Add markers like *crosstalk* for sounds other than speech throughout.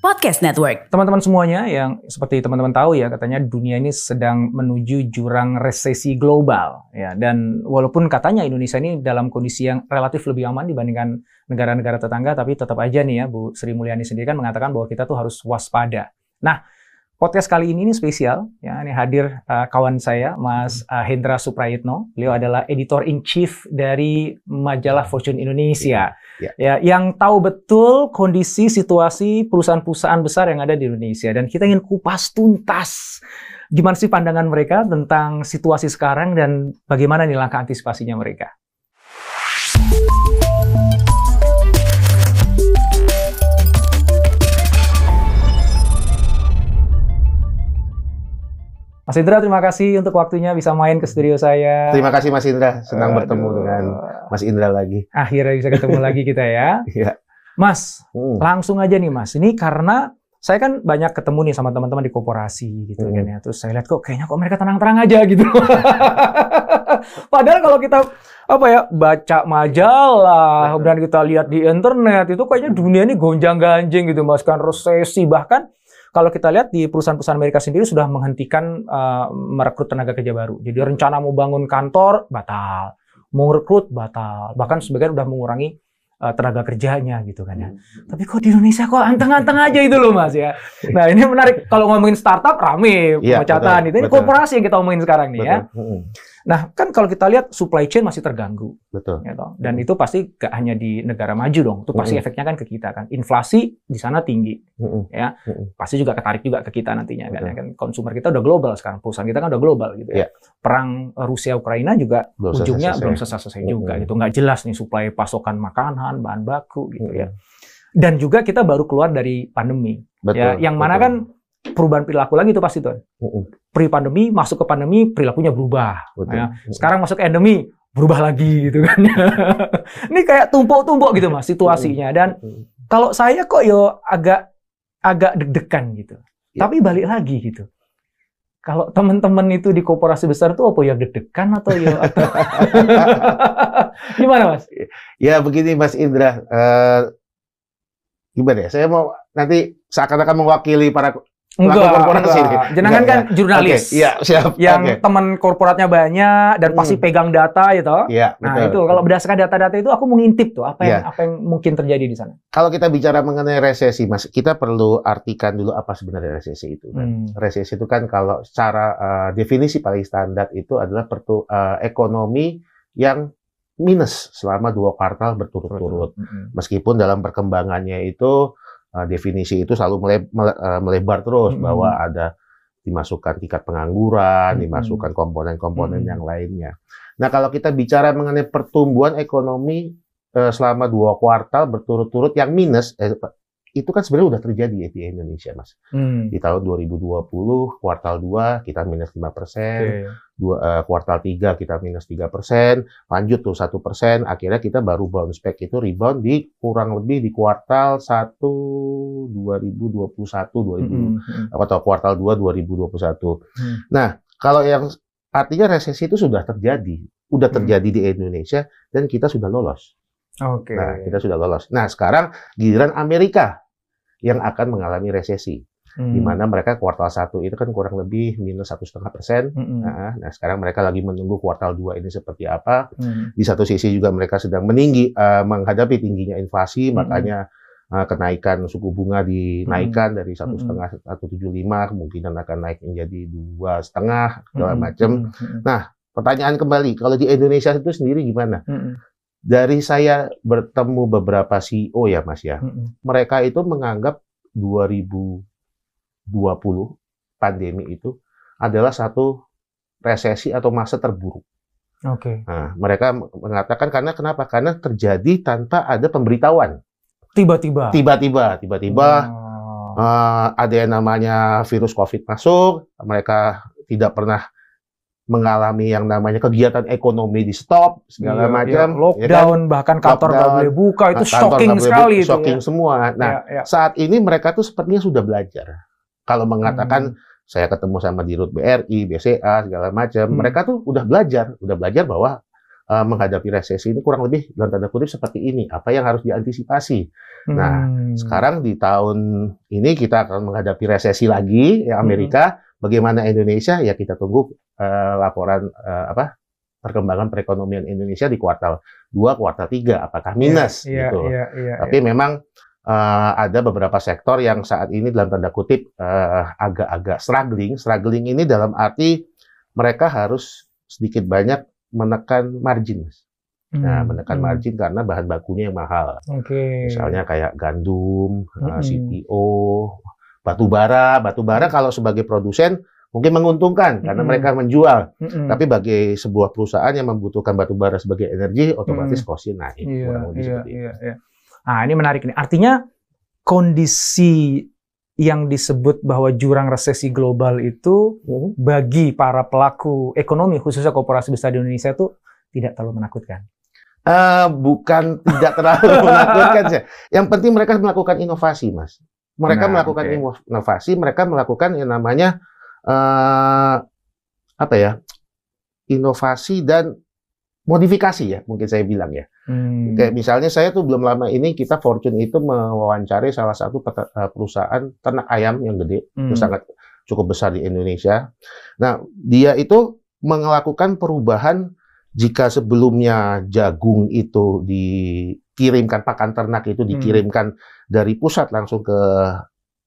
Podcast Network. Teman-teman semuanya yang seperti teman-teman tahu ya katanya dunia ini sedang menuju jurang resesi global ya dan walaupun katanya Indonesia ini dalam kondisi yang relatif lebih aman dibandingkan negara-negara tetangga tapi tetap aja nih ya Bu Sri Mulyani sendiri kan mengatakan bahwa kita tuh harus waspada. Nah, podcast kali ini ini spesial ya ini hadir uh, kawan saya Mas uh, Hendra Suprayitno. Beliau adalah editor in chief dari majalah Fortune Indonesia. Ya. Ya, yang tahu betul kondisi situasi perusahaan-perusahaan besar yang ada di Indonesia dan kita ingin kupas tuntas gimana sih pandangan mereka tentang situasi sekarang dan bagaimana nih langkah antisipasinya mereka. Mas Indra, terima kasih untuk waktunya bisa main ke studio saya. Terima kasih Mas Indra, senang Aduh. bertemu dengan Mas Indra lagi. Akhirnya bisa ketemu *laughs* lagi kita ya. Iya. Mas, Hmm. langsung aja nih Mas. Ini karena saya kan banyak ketemu nih sama teman-teman di koperasi gitu Hmm. kan ya. Terus saya lihat kok kayaknya kok mereka tenang-tenang aja gitu. *laughs* Padahal kalau kita apa ya baca majalah Betul. dan kita lihat di internet itu kayaknya dunia ini gonjang-ganjing gitu Mas kan resesi bahkan kalau kita lihat di perusahaan-perusahaan Amerika sendiri sudah menghentikan uh, merekrut tenaga kerja baru. Jadi rencana mau bangun kantor batal, mau rekrut batal, bahkan sebagian udah mengurangi uh, tenaga kerjanya gitu kan ya. Tapi kok di Indonesia kok anteng-anteng *laughs* aja itu loh mas ya. Nah ini menarik kalau ngomongin startup rame Iya, pemecatan itu. Ini betul. korporasi yang kita omongin sekarang nih ya. Betul. Hmm. Nah kan kalau kita lihat supply chain masih terganggu, Betul. ya toh. dan itu pasti gak hanya di negara maju dong. Itu pasti Mm-mm. efeknya kan ke kita kan. Inflasi di sana tinggi, Hmm. pasti juga ketarik juga ke kita nantinya kan. Betul. ya kan. Konsumer kita udah global sekarang, perusahaan kita kan udah global gitu ya. Iya. Perang Rusia Ukraina juga Belum ujungnya selesai-selesai. belum selesai-selesai juga gitu. Nggak jelas nih suplai pasokan makanan, bahan baku gitu ya. Hmm. Dan juga kita baru keluar dari pandemi. Betul. ya, yang mana betul. kan perubahan perilaku lagi itu pasti tuh. Pre pandemi masuk ke pandemi perilakunya berubah. Betul. Ya, sekarang masuk ke endemi berubah lagi gitu kan. *laughs* Ini kayak tumpuk-tumpuk gitu Mas situasinya dan kalau saya kok yo agak agak deg-degan gitu. Ya. Tapi balik lagi gitu. Kalau teman-teman itu di korporasi besar tuh apa ya deg-degan atau ya atau *laughs* gimana Mas? Ya begini Mas Indra, Eh, gimana ya? Saya mau nanti seakan-akan mewakili para Enggak, korporasi enggak. Jenengan Enggak, kan jurnalis. Oke, Iya, siap. yang Oke. teman korporatnya banyak dan pasti Hmm. pegang data gitu. Iya, Nah betul. itu kalau berdasarkan data-data itu aku mau ngintip tuh apa yang Iya. apa yang mungkin terjadi di sana. Kalau kita bicara mengenai resesi, Mas, kita perlu artikan dulu apa sebenarnya resesi itu. kan. Hmm. Resesi itu kan kalau secara eh, definisi paling standar itu adalah pertu- eh, ekonomi yang minus selama dua kuartal berturut-turut. Hmm. Meskipun dalam perkembangannya itu eh, definisi itu selalu mele- mele- eh, melebar terus Mm-mm. bahwa ada dimasukkan tingkat pengangguran, Mm-mm. dimasukkan komponen-komponen Mm-mm. yang lainnya. Nah, kalau kita bicara mengenai pertumbuhan ekonomi eh, selama dua kuartal berturut-turut yang minus, eh, itu kan sebenarnya udah terjadi ya di Indonesia, Mas. Hmm. Di tahun 2020, kuartal 2 kita minus 5 persen, dua, eh, kuartal 3 kita minus 3 persen, lanjut tuh 1 persen, akhirnya kita baru bounce back itu rebound di kurang lebih di kuartal 1 2021, 2000, Hmm. Hmm. atau kuartal 2 2021. Hmm. Nah, kalau yang artinya resesi itu sudah terjadi, udah Hmm. terjadi di Indonesia dan kita sudah lolos. Oke. Nah, kita sudah lolos. Nah, sekarang giliran Amerika yang akan mengalami resesi, Hmm. di mana mereka kuartal 1 itu kan kurang lebih minus satu setengah persen. Hmm. Nah, nah, sekarang mereka lagi menunggu kuartal 2 ini seperti apa. Hmm. Di satu sisi juga mereka sedang meninggi eh, menghadapi tingginya inflasi, Mm-mm. makanya eh, kenaikan suku bunga dinaikkan dari satu Mm-mm. setengah satu tujuh lima, kemungkinan akan naik menjadi dua setengah segala Hmm. macam. Hmm. Pertanyaan kembali, kalau di Indonesia itu sendiri gimana? Hmm. Dari saya bertemu beberapa CEO ya Mas ya, Hmm. mereka itu menganggap 2020 pandemi itu adalah satu resesi atau masa terburuk. Oke. Nah, mereka mengatakan karena kenapa? Karena terjadi tanpa ada pemberitahuan. Tiba-tiba. Tiba-tiba, tiba-tiba Oh. eh, ada yang namanya virus COVID masuk, mereka tidak pernah mengalami yang namanya kegiatan ekonomi di stop segala Iya, macam, iya. ya kan? Lockdown bahkan kantor nggak Lockdown. boleh buka itu shocking sekali buka, itu. shocking ya. semua. Nah, Iya, iya. saat ini mereka tuh sepertinya sudah belajar. Kalau mengatakan Hmm. saya ketemu sama dirut BRI, BCA segala macam, Hmm. mereka tuh udah belajar, udah belajar bahwa uh, menghadapi resesi ini kurang lebih dalam tanda kutip seperti ini. Apa yang harus diantisipasi? Nah, Hmm. Sekarang di tahun ini kita akan menghadapi resesi lagi ya Amerika. Bagaimana Indonesia? Ya kita tunggu uh, laporan uh, apa perkembangan perekonomian Indonesia di kuartal 2, kuartal 3 apakah minus Iya, gitu. iya, iya, Tapi memang uh, ada beberapa sektor yang saat ini dalam tanda kutip uh, agak-agak struggling. Struggling ini dalam arti mereka harus sedikit banyak menekan margin. Mas. iya. Nah, Hmm, menekan hmm. margin karena bahan bakunya yang mahal. Oke. Misalnya kayak gandum, uh, Mm-mm. CPO, batu bara. Batu bara kalau sebagai produsen mungkin menguntungkan karena Mm-mm. mereka menjual. Mm-mm. Tapi bagi sebuah perusahaan yang membutuhkan batu bara sebagai energi, otomatis costnya naik. Iya, Kurang lebih iya, seperti itu. iya, iya. Nah, ini menarik nih. Artinya kondisi yang disebut bahwa jurang resesi global itu Mhm. bagi para pelaku ekonomi khususnya korporasi besar di Indonesia itu tidak terlalu menakutkan. Eh, bukan tidak terlalu *laughs* menakutkan sih. Yang penting mereka melakukan inovasi, Mas. Mereka Nah, melakukan ino- inovasi, mereka melakukan yang namanya eh apa ya? Inovasi dan modifikasi ya, mungkin saya bilang ya. Hmm. Kayak misalnya saya tuh belum lama ini kita Fortune itu mewawancari salah satu eh, perusahaan ternak ayam yang gede, Hmm. itu sangat cukup besar di Indonesia. Nah, dia itu melakukan perubahan jika sebelumnya jagung itu dikirimkan pakan ternak itu Hmm. Dari pusat langsung ke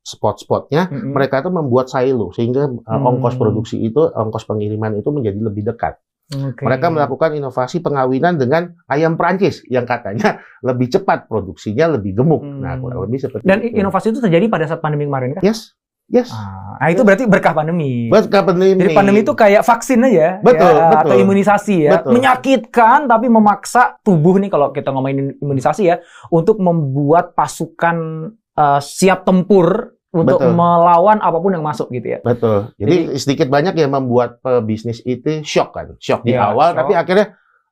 spot-spotnya, Mm-mm. mereka itu membuat silo sehingga uh, Hmm. ongkos produksi itu, ongkos pengiriman itu menjadi lebih dekat. Oke. Mereka melakukan inovasi pengawinan dengan ayam Prancis yang katanya *laughs* lebih cepat produksinya, lebih gemuk. Hmm. Nah, kurang lebih seperti dan itu. inovasi itu terjadi pada saat pandemi kemarin kan? Yes, yes. Ah, nah, itu berarti berkah pandemi. Buat pandemi. Jadi pandemi itu kayak vaksin aja, Betul, ya, betul. atau imunisasi ya, Betul. menyakitkan tapi memaksa tubuh nih kalau kita ngomongin imunisasi ya, untuk membuat pasukan eh, siap tempur untuk Betul. melawan apa pun yang masuk gitu ya. Betul. Jadi, sedikit banyak yang membuat pebisnis itu shock kan, shock di Iya, awal, shock. tapi akhirnya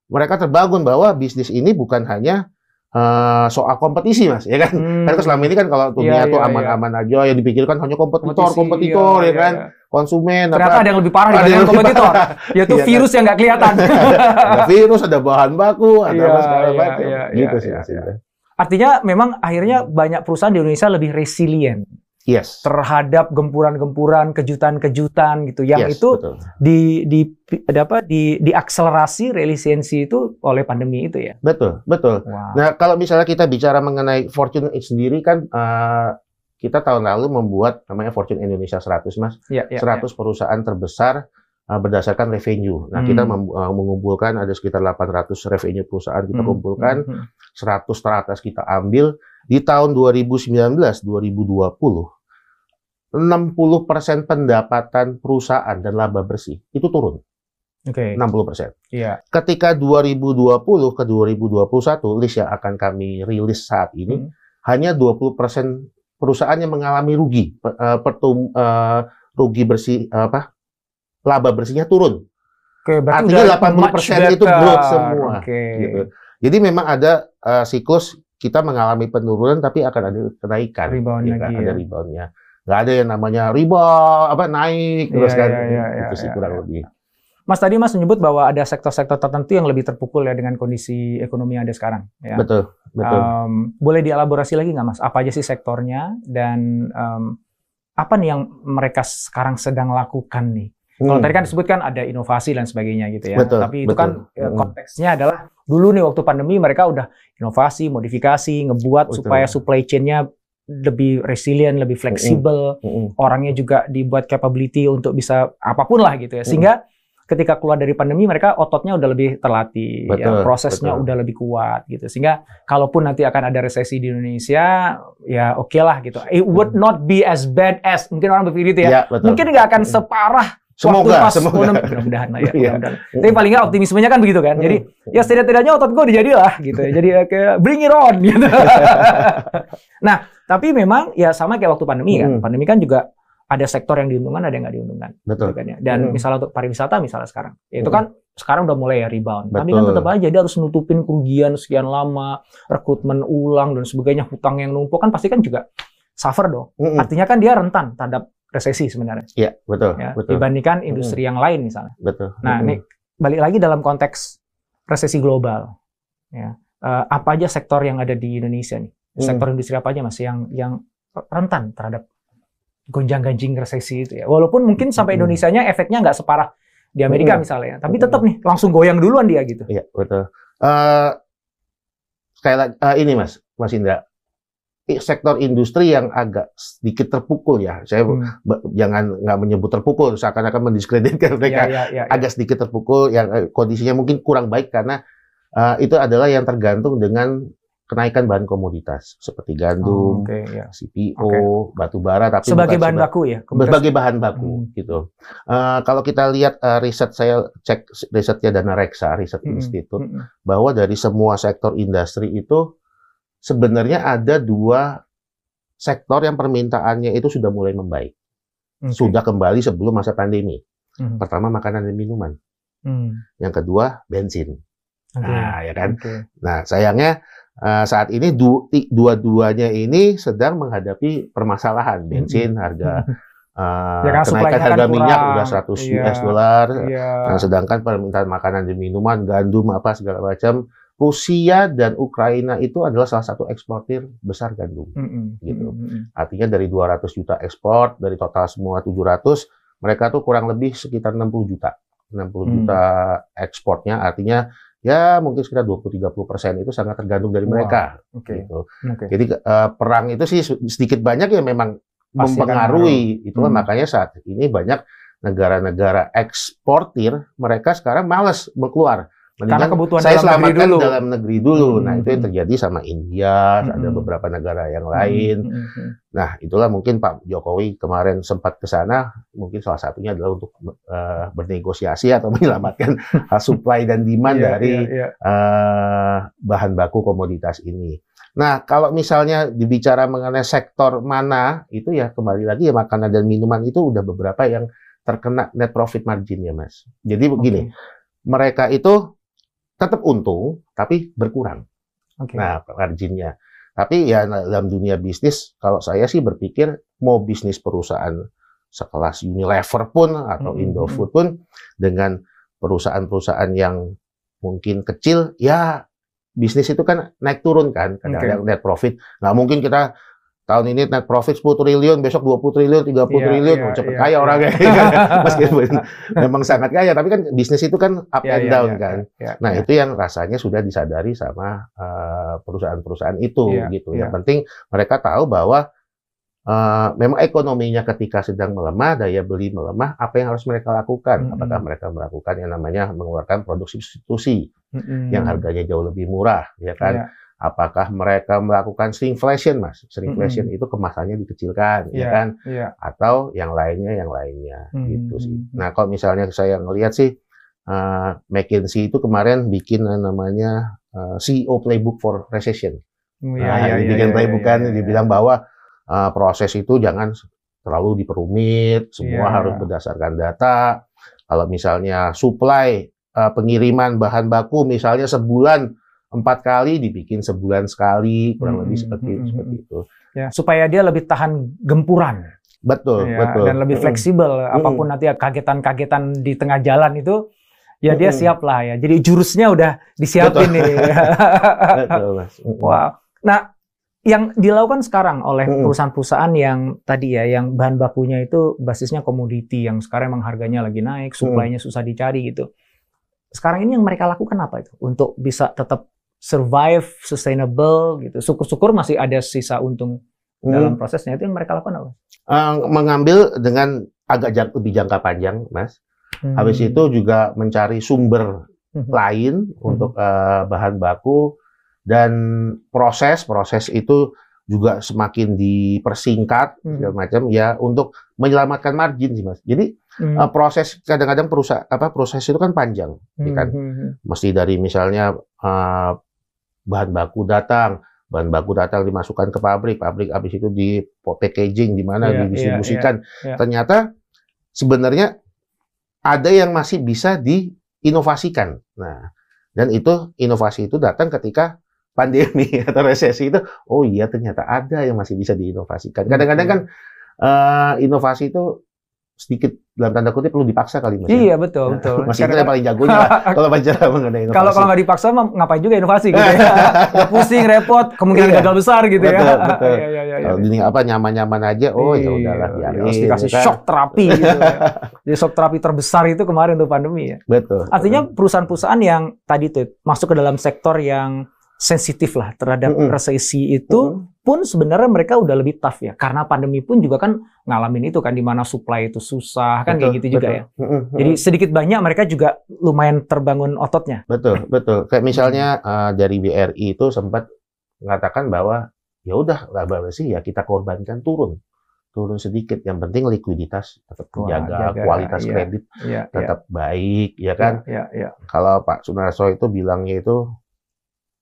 mereka terbangun bahwa bisnis ini bukan hanya eh, soal kompetisi mas, ya kan? Hmm. Karena selama ini kan kalau dunia Iya, tuh iya, aman-aman aja, yang dipikirkan hanya kompetitor, Kompetisi, kompetitor, iya, ya kan? iya. Konsumen, Ternyata apa? ada yang lebih parah Ada yang kompetitor, parah. *laughs* yaitu Iya, kan? virus yang nggak kelihatan. *laughs* ada virus, ada bahan baku, ada Iya, apa segala iya, macam. iya, gitu iya, sih iya, iya. Indra. Artinya memang akhirnya banyak perusahaan di Indonesia lebih resilient Yes. terhadap gempuran-gempuran, kejutan-kejutan gitu, yang Yes, itu betul. di di apa di diakselerasi resiliensi itu oleh pandemi itu ya. Betul, betul. Wow. Nah, kalau misalnya kita bicara mengenai Fortune itu sendiri kan eh, kita tahun lalu membuat namanya Fortune Indonesia 100, Mas. ya, ya, 100 perusahaan terbesar eh, berdasarkan revenue. Nah, Hmm. kita eh, mengumpulkan ada sekitar 800 revenue perusahaan kita Hmm, kumpulkan, hmm, hmm. 100 teratas kita ambil di tahun 2019 2020 60% pendapatan perusahaan dan laba bersih itu turun Oke. 60%. Iya. Ketika 2020 ke 2021 list yang akan kami rilis saat ini Hmm. hanya 20% perusahaan yang mengalami rugi eh, pertum- eh, rugi bersih apa laba bersihnya turun Oke, berarti Artinya udah 80% much itu growth semua, Oke. gitu. Jadi memang ada eh, siklus kita mengalami penurunan tapi akan ada kenaikan. Rebound ya lagi kan? Ada ya. reboundnya. Nggak ada yang namanya rebound apa naik terus Iya, kan. iya, iya, itu iya, sih iya, kurang iya. lebih. Mas tadi Mas menyebut bahwa ada sektor-sektor tertentu yang lebih terpukul ya dengan kondisi ekonomi yang ada sekarang. Ya. Betul, betul. Em, boleh dielaborasi lagi nggak Mas? Apa aja sih sektornya dan em, apa nih yang mereka sekarang sedang lakukan nih? Kalau Hmm. tadi kan disebutkan ada inovasi dan sebagainya gitu ya. Betul, Tapi itu betul. kan ya, Mm. konteksnya adalah dulu nih waktu pandemi mereka udah inovasi, modifikasi, ngebuat Betul. supaya supply chain-nya lebih resilient, lebih fleksibel, Mm-mm. orangnya juga dibuat capability untuk bisa apa pun lah gitu ya. Sehingga ketika keluar dari pandemi mereka ototnya udah lebih terlatih, ya, prosesnya betul. udah lebih kuat gitu. Sehingga kalaupun nanti akan ada resesi di Indonesia, ya oke lah gitu. It would not be as bad as mungkin orang berpikir gitu ya. Ya, betul. Mungkin nggak akan separah Semoga, pas semoga. mudah- mudah-mudahan lah *laughs* ya. Iya. mudah-mudahan. Tapi paling nggak optimismenya kan begitu kan. Jadi Hmm. ya setidak-tidaknya otot gue dijadilah gitu. ya. Jadi ya kayak bring it on *laughs* gitu. *laughs* nah, tapi memang ya sama kayak waktu pandemi kan. Hmm. Pandemi kan juga ada sektor yang diuntungkan, ada yang nggak diuntungkan. Betul. gitu kan ya. Dan Hmm. misalnya untuk pariwisata misalnya sekarang, ya itu Hmm. kan sekarang udah mulai ya rebound. Tapi kan Betul. tetap aja dia harus nutupin kerugian sekian lama, rekrutmen ulang dan sebagainya, hutang yang numpuk kan pasti kan juga suffer dong. Mm-mm. Artinya kan dia rentan terhadap resesi sebenarnya Iya, betul, ya, betul, dibandingkan industri yang lain misalnya. betul. Nah, Mm-mm. ini balik lagi dalam konteks resesi global. Ya, Eh, apa aja sektor yang ada di Indonesia nih? Hmm. Sektor industri apa aja mas yang yang rentan terhadap gonjang-ganjing resesi itu ya? Walaupun mungkin sampai Hmm. Indonesia-nya efeknya nggak separah di Amerika Hmm. misalnya, tapi Hmm. tetap nih langsung goyang duluan dia gitu. Iya, betul. Eh sekali lagi, eh, ini Mas, Mas Indra, sektor industri yang agak sedikit terpukul ya. Saya Hmm. jangan nggak menyebut terpukul, seakan-akan mendiskreditkan mereka. Ya, ya, ya, ya. Agak sedikit terpukul, yang eh, kondisinya mungkin kurang baik karena eh, itu adalah yang tergantung dengan kenaikan bahan komoditas seperti Oh, gandum, Oke, ya. CPO, batu bara, tapi Sebagai bahan seba- baku ya. berbagai bahan baku Hmm. gitu. Eh, kalau kita lihat eh, riset saya cek risetnya Dana Reksa, riset Hmm. institut Hmm. bahwa dari semua sektor industri itu sebenarnya ada dua sektor yang permintaannya itu sudah mulai membaik, Oke. sudah kembali sebelum masa pandemi. Hmm. Pertama makanan dan minuman, Hmm. yang kedua bensin. Oke. Nah, ya kan. Oke. Nah, sayangnya eh, saat ini du- dua-duanya ini sedang menghadapi permasalahan bensin harga *laughs* eh, Ya kan, kenaikan supply-nya kan harga minyak kurang. udah 100 Iya. US dollar. Iya. Nah, sedangkan permintaan makanan dan minuman, gandum apa segala macam, Rusia dan Ukraina itu adalah salah satu eksportir besar gandum. Hmm. gitu. Hmm. Artinya dari 200 juta ekspor, dari total semua 700, mereka tuh kurang lebih sekitar 60 juta. 60 Hmm. juta ekspornya artinya ya mungkin sekitar 20-30 persen itu sangat tergantung dari Wow. mereka. Oke. Gitu. Oke. Jadi eh, perang itu sih sedikit banyak ya memang Pasti mempengaruhi. Itulah Hmm. makanya saat ini banyak negara-negara eksportir mereka sekarang malas keluar. Karena kebutuhan saya dalam negeri selamatkan dulu. dalam negeri dulu. Nah Hmm. itu yang terjadi sama India, ada Hmm. beberapa negara yang lain. Hmm. Hmm. Nah itulah mungkin Pak Jokowi kemarin sempat ke sana. Mungkin salah satunya adalah untuk eh, bernegosiasi atau *laughs* menyelamatkan supply dan demand Iya, dari iya, iya. eh, bahan baku komoditas ini. Nah, kalau misalnya dibicara mengenai sektor mana, itu ya kembali lagi ya makanan dan minuman itu udah beberapa yang terkena net profit margin ya, Mas. Jadi begini, Oke. mereka itu tetap untung, tapi berkurang. Oke. Nah, marginnya. Tapi ya dalam dunia bisnis, kalau saya sih berpikir mau bisnis perusahaan sekelas Unilever pun atau Mm-mm. Indofood pun dengan perusahaan-perusahaan yang mungkin kecil, ya bisnis itu kan naik turun kan, kadang-kadang net profit. Nggak mungkin kita tahun ini net profit 10 triliun, besok 20 triliun, 30 Iya, triliun, iya, oh, cepet iya, kaya iya. orangnya. *laughs* Meskipun memang sangat kaya, tapi kan bisnis itu kan up Iya, and iya, down iya, kan. iya, Nah, iya. itu yang rasanya sudah disadari sama eh, perusahaan-perusahaan itu Iya, gitu. iya. Yang penting mereka tahu bahwa eh, memang ekonominya ketika sedang melemah, daya beli melemah, apa yang harus mereka lakukan? Mm-mm. Apakah mereka melakukan yang namanya mengeluarkan produk substitusi Mm-mm. yang harganya jauh lebih murah, ya kan? Iya. Apakah mereka melakukan shrinkflation, Mas? Shrinkflation Mm-mm. itu kemasannya dikecilkan, ya Iya, kan? Iya. atau yang lainnya yang lainnya Hmm, gitu sih. hmm, hmm. Nah kalau misalnya saya ngelihat sih uh, McKinsey itu kemarin bikin yang namanya uh, CEO playbook for recession. Iya, Nah, iya, dibikin iya, playbook iya, kan, iya, dibilang bahwa uh, proses itu jangan terlalu diperumit, semua Iya. harus berdasarkan data. Kalau misalnya supply uh, pengiriman bahan baku misalnya sebulan empat kali dibikin sebulan sekali kurang Hmm, lebih hmm, seperti hmm, seperti hmm. itu. Ya, supaya dia lebih tahan gempuran Betul, ya, betul. dan lebih Mm-mm. fleksibel apa pun nanti kagetan-kagetan di tengah jalan itu ya dia siap lah ya. Jadi jurusnya udah disiapin nih. *laughs* Betul, Mas. Wow. Nah, yang dilakukan sekarang oleh perusahaan-perusahaan yang tadi ya, yang bahan bakunya itu basisnya komoditi, yang sekarang emang harganya lagi naik, supply-nya susah dicari gitu. Sekarang ini yang mereka lakukan apa itu untuk bisa tetap survive, sustainable gitu. Syukur-syukur masih ada sisa untung Hmm. dalam prosesnya itu yang mereka lakukan apa? Eh, mengambil dengan agak jang- lebih jangka panjang, Mas. Hmm. Habis itu juga mencari sumber Hmm. lain untuk eh, bahan baku dan proses proses itu juga semakin dipersingkat Hmm. segala macam ya untuk menyelamatkan margin sih mas. Jadi Hmm. eh, proses kadang-kadang perusahaan apa proses itu kan panjang, ya kan? Hmm, hmm, hmm. Mesti dari misalnya eh, bahan baku datang, bahan baku datang dimasukkan ke pabrik, pabrik habis itu di packaging di mana Iya, didistribusikan. iya, iya. Ternyata sebenarnya ada yang masih bisa diinovasikan. Nah, dan itu inovasi itu datang ketika pandemi *laughs* atau resesi itu, oh iya ternyata ada yang masih bisa diinovasikan. Kadang-kadang kan eh, inovasi itu sedikit dalam tanda kutip perlu dipaksa kali mas. ya. Iya betul betul. Mas Indra yang paling jagonya lah *laughs* kalau bicara mengenai inovasi. Kalau kalau nggak dipaksa mah ngapain juga inovasi gitu ya. *laughs* Nggak pusing, repot, kemungkinan Iya. gagal besar gitu ya. Betul, *laughs* betul. Iya, iya, iya, iya. Kalau apa nyaman-nyaman aja, oh ya udahlah Iya, biarin. harus dikasih ya kan? shock terapi gitu. ya. Jadi shock terapi terbesar itu kemarin tuh pandemi ya. Betul. Artinya perusahaan-perusahaan yang tadi tuh masuk ke dalam sektor yang sensitif lah terhadap Mm-mm. resesi itu pun sebenarnya mereka udah lebih tough ya. Karena pandemi pun juga kan ngalamin itu kan di mana supply itu susah kan kayak Betul, gitu juga betul. ya. Mm-mm, mm-mm. Jadi sedikit banyak mereka juga lumayan terbangun ototnya. Betul, betul. Kayak misalnya Hmm. eh, dari BRI itu sempat mengatakan bahwa ya udah laba bersih ya kita korbankan turun. Turun sedikit. Yang penting likuiditas tetap terjaga, jaga, kualitas iya. kredit Iya, tetap baik, ya kan? Iya, iya. Kalau Pak Sunarso itu bilangnya itu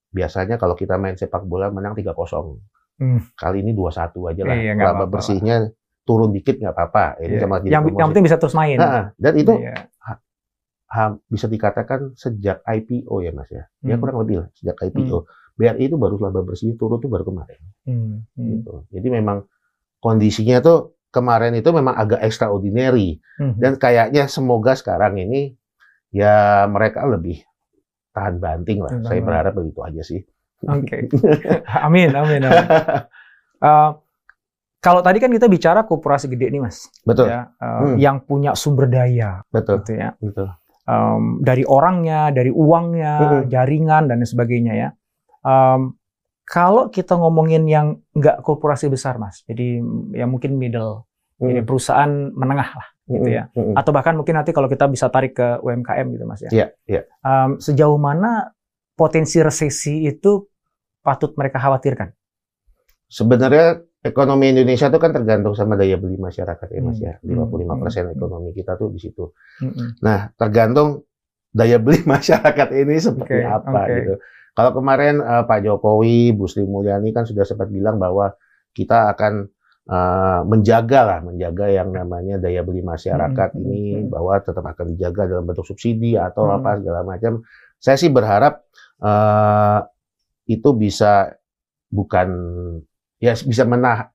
biasanya kalau kita main sepak bola menang 3-0. Hmm. Kali ini 2-1 aja lah. Iya, laba bersihnya turun dikit nggak apa-apa. Ini Iya. sama Yang, yang penting bisa terus main. Nah, dan itu Iya. ha- bisa dikatakan sejak IPO ya Mas ya. Ya Hmm. kurang lebih lah sejak IPO. BRI itu baru laba bersih turun tuh baru kemarin. Hmm, hmm, Gitu. Jadi memang kondisinya tuh kemarin itu memang agak extraordinary hmm. dan kayaknya semoga sekarang ini ya mereka lebih tahan banting lah. Saya berharap begitu aja sih. Oke. *laughs* amin, amin, amin. *laughs* Eh, kalau tadi kan kita bicara koperasi gede nih, Mas. Betul, Ya, eh, Hmm. yang punya sumber daya betul, gitu ya. betul. Em, dari orangnya, dari uangnya, Hmm. jaringan dan sebagainya ya. Em, kalau kita ngomongin yang nggak korporasi besar, Mas. Jadi ya mungkin middle, jadi Mm, perusahaan menengah lah gitu mm, ya. mm, mm. Atau bahkan mungkin nanti kalau kita bisa tarik ke UMKM gitu, Mas ya. Iya, iya. Em, sejauh mana potensi resesi itu patut mereka khawatirkan? Sebenarnya ekonomi Indonesia itu kan tergantung sama daya beli masyarakat ya Mas Hmm, ya. 55% hmm, hmm. ekonomi kita tuh di situ. Mm-mm. Nah, tergantung daya beli *laughs* masyarakat ini seperti Oke, apa oke. gitu. Kalau kemarin eh, Pak Jokowi, Bu Sri Mulyani kan sudah sempat bilang bahwa kita akan eh, menjaga lah, menjaga yang namanya daya beli masyarakat Hmm, ini hmm. bahwa tetap akan dijaga dalam bentuk subsidi atau Hmm. apa segala macam. Saya sih berharap eh, itu bisa bukan ya bisa menah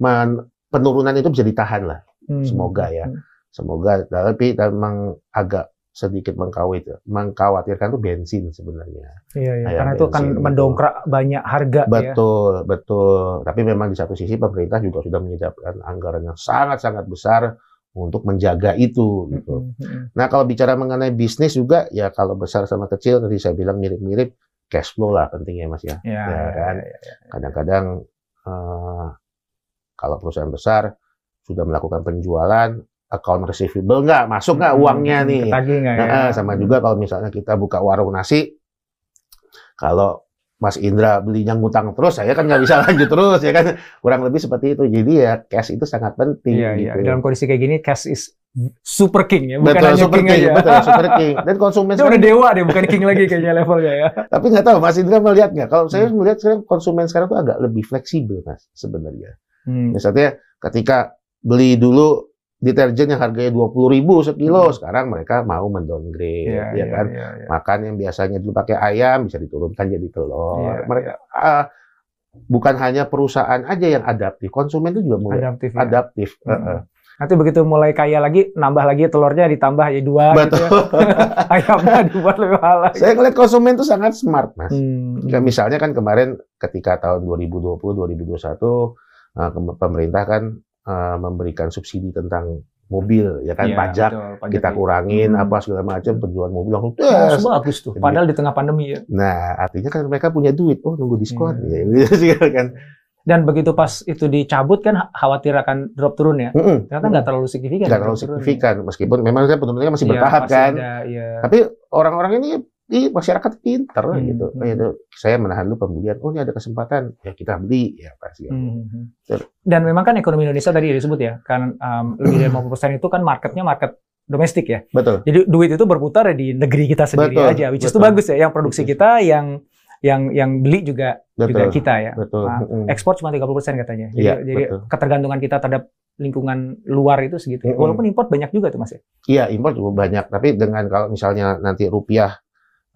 men- penurunan itu bisa ditahan lah. Hmm. Semoga ya. Hmm. Semoga, tapi memang agak sedikit mengkawit, mengkhawatirkan tuh bensin sebenarnya. Iya, iya. Karena itu kan bensin gitu. mendongkrak banyak harga ya. Betul, betul. Tapi memang di satu sisi pemerintah juga sudah menyediakan anggaran yang sangat-sangat besar untuk menjaga itu gitu. Mm, mm, mm. Nah, kalau bicara mengenai bisnis juga ya kalau besar sama kecil tadi saya bilang mirip-mirip cash flow lah pentingnya Mas ya. Ya, Ya, kan? ya, ya. Kadang-kadang eh, kalau perusahaan besar sudah melakukan penjualan account receivable nggak masuk nggak Hmm, uangnya hmm, nih Ketagih nggak ya? Nah, sama juga kalau misalnya kita buka warung nasi, kalau Mas Indra belinya ngutang terus, saya kan nggak bisa *laughs* lanjut terus, ya kan kurang lebih seperti itu. Jadi ya cash itu sangat penting. Iya, iya. gitu. Dalam kondisi kayak gini, cash is super king ya, bukan betul, hanya super king, king, aja. betul, super *laughs* king. Dan konsumen Itu udah sekarang, dewa deh, bukan king lagi kayaknya levelnya ya. *laughs* tapi nggak tahu Mas Indra melihat nggak? Kalau saya Hmm. melihat sekarang konsumen sekarang tuh agak lebih fleksibel Mas sebenarnya. Hmm. Misalnya ketika beli dulu deterjen yang harganya dua puluh ribu sekilo, Hmm. sekarang mereka mau mendowngrade, Iya, ya iya, kan? iya, iya. makan yang biasanya dulu pakai ayam bisa diturunkan jadi telur. Iya, Mereka ah, bukan hanya perusahaan aja yang adaptif, konsumen itu juga mulai Adaptif ya. adaptif. Hmm. Heeh. Nanti begitu mulai kaya lagi, nambah lagi telurnya ditambah ya dua gitu Betul. ya. *laughs* Ayamnya dibuat lebih mahal lagi. Saya ngeliat konsumen itu sangat smart, Mas. Hmm. Kayak misalnya kan kemarin ketika tahun 2020 2021 eh, pemerintah kan eh, memberikan subsidi tentang mobil ya kan Iya, pajak betul, pajak kita itu. kurangin Hmm. apa segala macam penjualan mobil langsung Oh, tes. bagus tuh. Jadi- Padahal di tengah pandemi ya. Nah, artinya kan mereka punya duit. Oh, nunggu diskon Iya. ya. *laughs* Gitu kan. Dan begitu pas itu dicabut kan khawatir akan drop turun ya. Mm-mm. Ternyata nggak terlalu signifikan. nggak terlalu ya. signifikan meskipun memang kan masih Iya, bertahap masih kan ada, iya. tapi orang-orang ini di masyarakat pinter Hmm, gitu. hmm. Ya, tuh, saya menahan dulu pembelian. Oh ini ada kesempatan, ya kita beli ya pasti. Hmm. Betul. Dan memang kan ekonomi Indonesia tadi disebut ya, kan um, lebih dari 50% itu kan marketnya market domestik ya. Betul. Jadi duit itu berputar di negeri kita sendiri Betul, aja, which is itu betul. bagus ya. Yang produksi Betul. kita, yang yang yang beli juga juga Betul. kita ya. Betul. Nah. Ekspor cuma 30% katanya. Jadi, Iya, jadi betul. ketergantungan kita terhadap lingkungan luar itu segitu. ya. Mm-mm. Walaupun import banyak juga tuh Mas ya. Iya, impor cukup banyak. Tapi dengan kalau misalnya nanti rupiah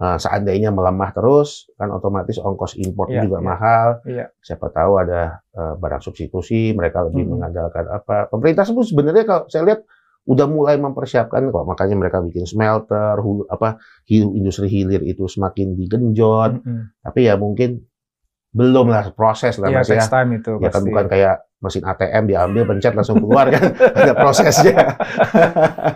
eh, seandainya melemah terus, kan otomatis ongkos impor Iya, juga iya. mahal. Iya. Siapa tahu ada eh, barang substitusi, mereka lebih Mm-mm. mengandalkan apa. Pemerintah pun sebenarnya kalau saya lihat udah mulai mempersiapkan kok. Makanya mereka bikin smelter, hulu, apa industri hilir itu semakin digenjot. Mm-mm. Tapi ya mungkin belum lah proses lah Iya, Mas ya. time itu Ya kan bukan kayak mesin ATM diambil pencet langsung keluar kan. *laughs* ada prosesnya. *laughs*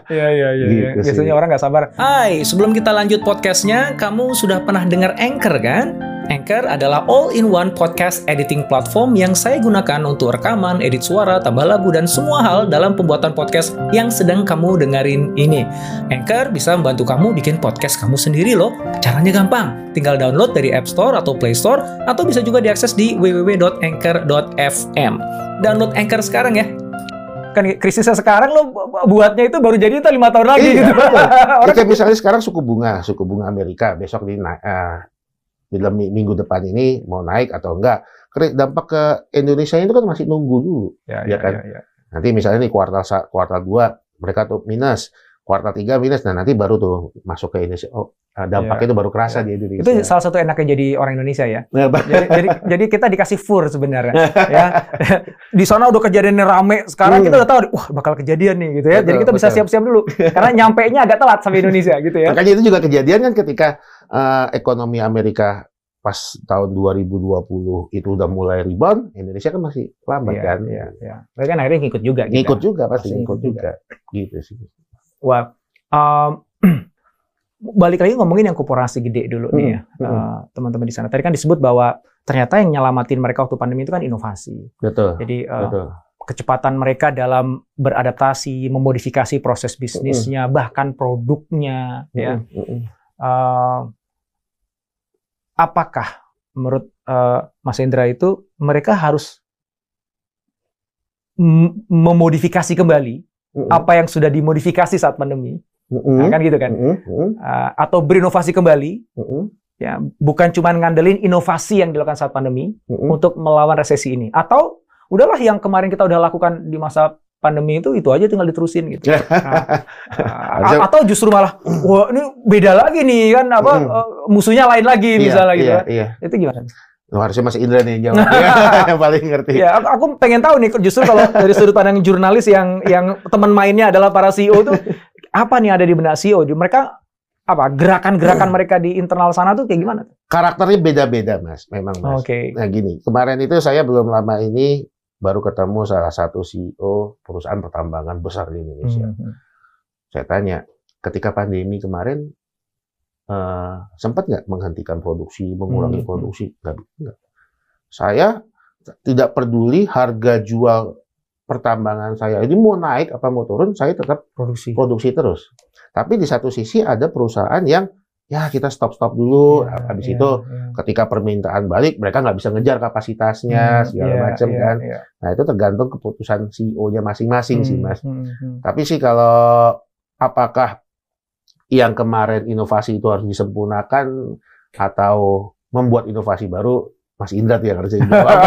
Iya, iya, iya. iya. Gitu sih. Biasanya orang nggak sabar. Hai, sebelum kita lanjut podcastnya, kamu sudah pernah dengar Anchor kan? Anchor adalah all-in-one podcast editing platform yang saya gunakan untuk rekaman, edit suara, tambah lagu, dan semua hal dalam pembuatan podcast yang sedang kamu dengerin ini. Anchor bisa membantu kamu bikin podcast kamu sendiri loh. Caranya gampang, tinggal download dari App Store atau Play Store, atau bisa juga diakses di www.anchor.fm. Download Anchor sekarang ya. Kan krisisnya sekarang lo bu- buatnya itu baru jadi itu lima tahun lagi Iya, gitu. *laughs* Orang Kayak misalnya sekarang suku bunga, suku bunga Amerika besok di naik, eh, dalam mi- minggu depan ini mau naik atau enggak. Dampak ke Indonesia itu kan masih nunggu dulu. ya, Iya kan? Nanti misalnya nih kuartal kuartal 2 mereka tuh minus, kuartal 3 minus, nah nanti baru tuh masuk ke Indonesia. Oh, eh, dampaknya itu baru kerasa di Indonesia. Itu salah satu enaknya jadi orang Indonesia ya. Nah, Jadi, jadi, jadi kita dikasih fur sebenarnya. *laughs* ya. Di sana udah kejadiannya rame. Sekarang Hmm. kita udah tahu, wah bakal kejadian nih gitu ya. Betul, jadi kita bisa betul. siap-siap dulu. Karena nyampe nya agak telat sampai Indonesia gitu ya. Makanya itu juga kejadian kan ketika eh, ekonomi Amerika pas tahun 2020 itu udah mulai rebound, Indonesia kan masih lambat Iya, kan. iya, iya. Mereka kan akhirnya ngikut juga. kita. Ngikut juga pasti Pasti ngikut ngikut juga. juga. Gitu sih. Wah, um, *clears throat* balik lagi ngomongin yang korporasi gede dulu nih ya, Hmm, hmm. uh, teman-teman di sana. Tadi kan disebut bahwa ternyata yang nyelamatin mereka waktu pandemi itu kan inovasi. Betul. Jadi uh, Betul. kecepatan mereka dalam beradaptasi, memodifikasi proses bisnisnya, bahkan produknya, ya. Mm, mm, mm. Uh, apakah menurut uh, Mas Hendra itu mereka harus memodifikasi kembali Mm, mm. apa yang sudah dimodifikasi saat pandemi, Mm, mm. Nah, kan gitu kan? Mm, mm, mm, Uh, atau berinovasi kembali, mm, mm. ya bukan cuma ngandelin inovasi yang dilakukan saat pandemi Mm, mm. untuk melawan resesi ini, atau udahlah yang kemarin kita udah lakukan di masa pandemi itu itu aja tinggal diterusin gitu. *laughs* Nah, uh, atau justru malah, wah ini beda lagi nih kan apa Mm. uh, musuhnya lain lagi Iya, misalnya gitu. Iya, kan. iya. Itu gimana? Loh, harusnya Mas Indra nih yang jawab. *laughs* *laughs* yang paling ngerti. Ya, aku, aku pengen tahu nih justru kalau dari sudut pandang jurnalis yang yang teman mainnya adalah para CEO tuh apa nih ada di benak CEO? Mereka apa gerakan-gerakan mereka di internal sana tuh kayak gimana? Karakternya beda-beda, Mas. Memang, Mas. Oke. Nah, gini, kemarin itu saya belum lama ini baru ketemu salah satu CEO perusahaan pertambangan besar di Indonesia. Hmm. Saya tanya, ketika pandemi kemarin eh, sempat nggak menghentikan produksi, mengurangi Hmm. produksi? Nggak, nggak. Saya tidak peduli harga jual pertambangan saya ini mau naik apa mau turun, saya tetap Produksi. produksi terus. Tapi di satu sisi ada perusahaan yang ya kita stop stop dulu, Ya, habis ya, itu ya. ketika permintaan balik mereka nggak bisa ngejar kapasitasnya Hmm, segala iya, macam iya, kan. iya. Nah itu tergantung keputusan CEO-nya masing-masing sih Hmm, mas. hmm, hmm. Tapi sih kalau apakah yang kemarin inovasi itu harus disempurnakan atau membuat inovasi baru, Mas Indra tuh yang harus dijawab. *laughs*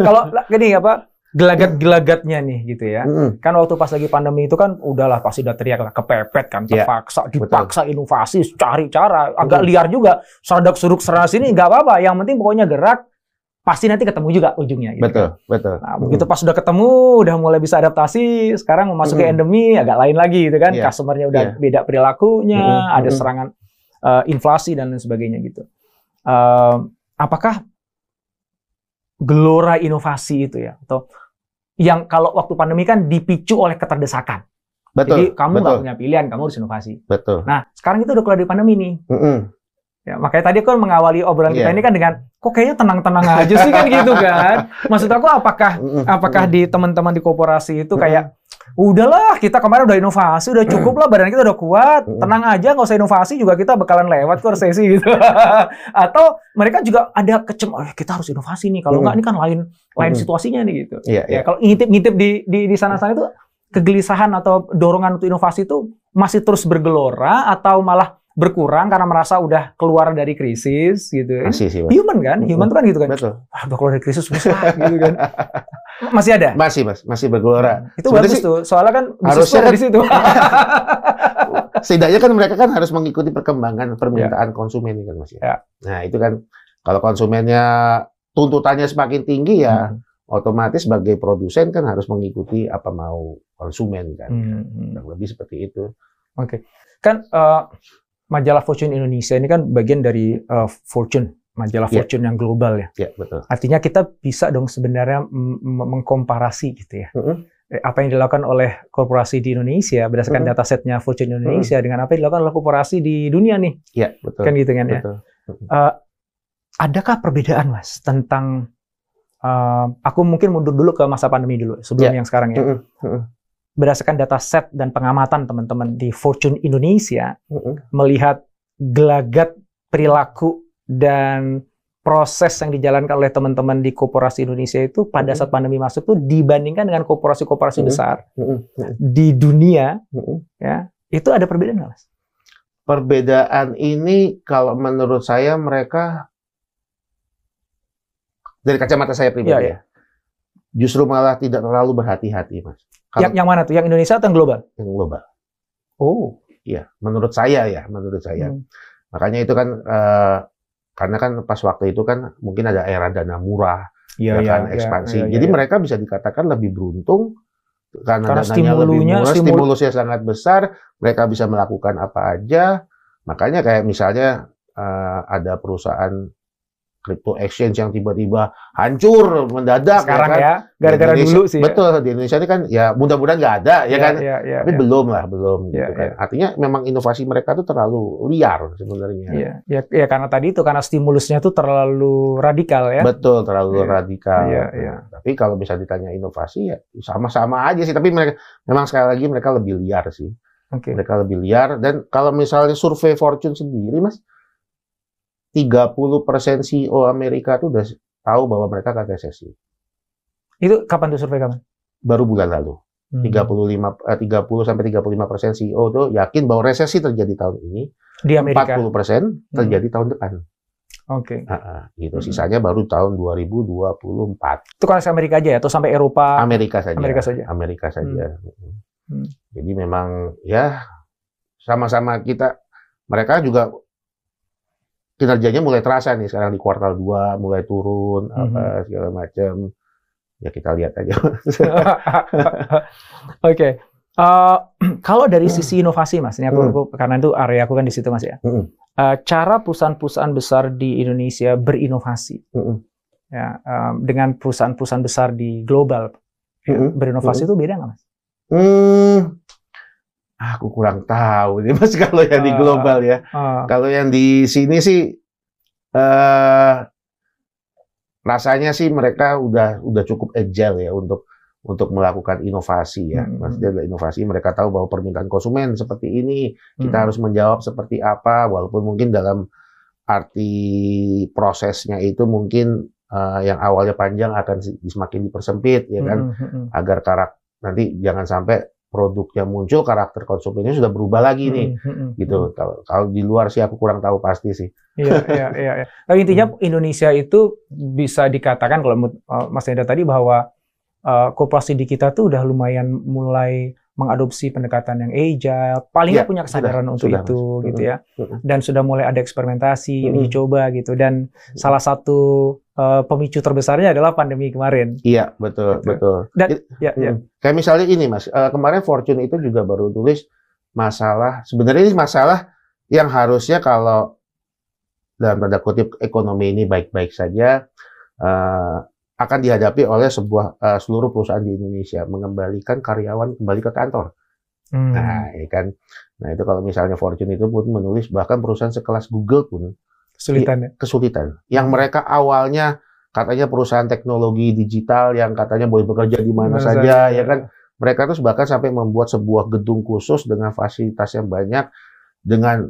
Kalau gini apa gelagat-gelagatnya nih gitu ya. Mm-mm. Kan waktu pas lagi pandemi itu kan udahlah pasti udah teriak lah kepepet kan Iya, terpaksa dipaksa inovasi cari cara agak liar juga seradak suruk serana sini nggak apa-apa yang penting pokoknya gerak pasti nanti ketemu juga ujungnya gitu. betul, betul. Nah, begitu pas sudah ketemu, udah mulai bisa adaptasi, sekarang memasuki Mm-mm. endemi agak lain lagi gitu kan. Iya. Customernya udah Iya. beda perilakunya, Mm-mm. ada serangan eh, inflasi dan lain sebagainya gitu. Eh, apakah gelora inovasi itu ya atau yang kalau waktu pandemi kan dipicu oleh keterdesakan. Betul. Jadi kamu nggak punya pilihan, kamu harus inovasi. betul. Nah, sekarang itu udah keluar dari pandemi nih. Mm-mm. Ya, makanya tadi aku mengawali obrolan kita Iya. ini kan dengan kok kayaknya tenang-tenang aja sih kan gitu kan. Maksud aku apakah apakah di teman-teman di koperasi itu kayak udahlah kita kemarin udah inovasi udah cukup lah badan kita udah kuat tenang aja nggak usah inovasi juga kita bakalan lewat kok resesi gitu. *laughs* Atau mereka juga ada kecem oh, kita harus inovasi nih kalau nggak ini kan lain lain situasinya nih gitu. Iya, ya iya. kalau ngintip-ngintip di di di sana-sana itu kegelisahan atau dorongan untuk inovasi itu masih terus bergelora atau malah berkurang karena merasa udah keluar dari krisis gitu Masih sih, Mas. human kan human tuh kan gitu kan Betul. ah, udah keluar dari krisis susah gitu kan *laughs* masih ada Masih, Mas. Masih bergelora. itu Sebenarnya bagus sih, tuh soalnya kan harusnya kan- di situ *laughs* setidaknya kan mereka kan harus mengikuti perkembangan permintaan konsumen ini kan Mas ya. Ya. Nah, itu kan kalau konsumennya tuntutannya semakin tinggi ya Hmm. otomatis sebagai produsen kan harus mengikuti apa mau konsumen kan. Hmm, hmm. Kurang lebih seperti itu. kan eh, majalah Fortune Indonesia ini kan bagian dari eh, Fortune majalah Ya. Fortune yang global ya Ya, betul. artinya kita bisa dong sebenarnya mengkomparasi gitu ya Mm-mm. Eh, apa yang dilakukan oleh korporasi di Indonesia berdasarkan Mhm. datasetnya Fortune Indonesia dengan apa yang dilakukan oleh korporasi di dunia nih Ya, betul. kan gitu kan ya betul. Eh, adakah perbedaan mas tentang eh, aku mungkin mundur dulu ke masa pandemi dulu sebelum Ya. yang sekarang ya Mm-mm. Mm-mm. Berdasarkan data set dan pengamatan teman-teman di Fortune Indonesia Mm-mm. melihat gelagat perilaku dan proses yang dijalankan oleh teman-teman di korporasi Indonesia itu pada saat pandemi masuk tuh dibandingkan dengan korporasi-korporasi Mhm. besar. Mm-mm. di dunia Mm-mm. ya itu ada perbedaan nggak mas? perbedaan ini kalau menurut saya mereka dari kacamata saya pribadi Iya, ya, justru malah tidak terlalu berhati-hati mas Kalau- Yang yang mana tuh? Yang Indonesia atau yang global? yang global Oh, Iya, menurut saya ya menurut saya Hmm. makanya itu kan eh, karena kan pas waktu itu kan mungkin ada era dana murah iya ya kan ekspansi iya, jadi iya. mereka bisa dikatakan lebih beruntung karena, Karena dananya lebih murah stimul- stimulusnya sangat besar mereka bisa melakukan apa aja makanya kayak misalnya eh, ada perusahaan crypto exchange yang tiba-tiba hancur mendadak sekarang ya kan ya, gara-gara dulu sih. ya. betul di Indonesia ini kan ya mudah-mudahan nggak ada ya, kan Iya, iya, tapi iya. belum lah belum Iya, gitu kan iya. artinya memang inovasi mereka tuh terlalu liar sebenarnya Iya, ya, ya karena tadi itu karena stimulusnya tuh terlalu radikal ya. betul terlalu Iya. radikal Iya, Nah, iya. tapi kalau bisa ditanya inovasi ya sama-sama aja sih tapi mereka memang sekali lagi mereka lebih liar sih Oke. mereka lebih liar dan kalau misalnya survei Fortune sendiri mas 30% CEO Amerika tuh udah tahu bahwa mereka akan resesi Itu kapan tuh survei kapan? baru bulan lalu Hmm. 35 eh, 30 sampai 35 persen CEO tuh yakin bahwa resesi terjadi tahun ini di Amerika. 40 persen terjadi tahun depan Oke. Ah, gitu Hmm. sisanya baru tahun 2024 Itu kalau Amerika aja ya atau sampai Eropa? Amerika saja Amerika saja. Amerika saja Hmm. jadi memang ya sama-sama kita mereka juga kinerjanya mulai terasa nih sekarang di kuartal 2 mulai turun Mhm. apa segala macam ya kita lihat aja *laughs* Oke. Eh, *clears throat* kalau dari sisi inovasi, Mas, ini aku, Hmm. aku- karena itu area aku kan di situ, Mas ya. Hmm. Eh, cara perusahaan-perusahaan besar di Indonesia berinovasi, Hmm. ya, em, dengan perusahaan-perusahaan besar di global ya, Hmm. berinovasi itu beda nggak, Mas? Hmm, aku kurang tahu nih mas *laughs* kalau yang di Ah. global ya. Eh, Kalau yang di sini sih eh rasanya sih mereka udah udah cukup agile ya untuk untuk melakukan inovasi ya. Hmm. Maksudnya adalah inovasi mereka tahu bahwa permintaan konsumen seperti ini, kita hmm. harus menjawab seperti apa walaupun mungkin dalam arti prosesnya itu mungkin eh, yang awalnya panjang akan semakin dipersempit ya kan Hmm, hmm, hmm. agar karak nanti jangan sampai produknya muncul karakter konsumennya sudah berubah lagi nih Hmm, hmm, hmm. gitu kalau kalau di luar sih aku kurang tahu pasti sih Iya, iya, iya. iya. Tapi intinya Hmm. Indonesia itu bisa dikatakan kalau uh, Mas Hendra tadi bahwa uh, korporasi di kita tuh udah lumayan mulai mengadopsi pendekatan yang agile, paling nggak punya kesadaran sudah, untuk sudah, itu Mas. gitu ya, dan sudah mulai ada eksperimentasi, uji coba gitu, dan salah satu uh, pemicu terbesarnya adalah pandemi kemarin. iya betul Betul. betul Dan It- ya, ya. Mm. kayak misalnya ini mas eh, kemarin Fortune itu juga baru tulis masalah sebenarnya ini masalah yang harusnya kalau dalam tanda kutip ekonomi ini baik-baik saja eh, akan dihadapi oleh sebuah eh, seluruh perusahaan di Indonesia mengembalikan karyawan kembali ke kantor Hmm. Nah, ya kan. Nah, itu kalau misalnya Fortune itu pun menulis bahkan perusahaan sekelas Google pun Kesulitan ya. kesulitan. Yang mereka awalnya katanya perusahaan teknologi digital yang katanya boleh bekerja di mana saja, saja. ya kan. Mereka tuh bahkan sampai membuat sebuah gedung khusus dengan fasilitas yang banyak, dengan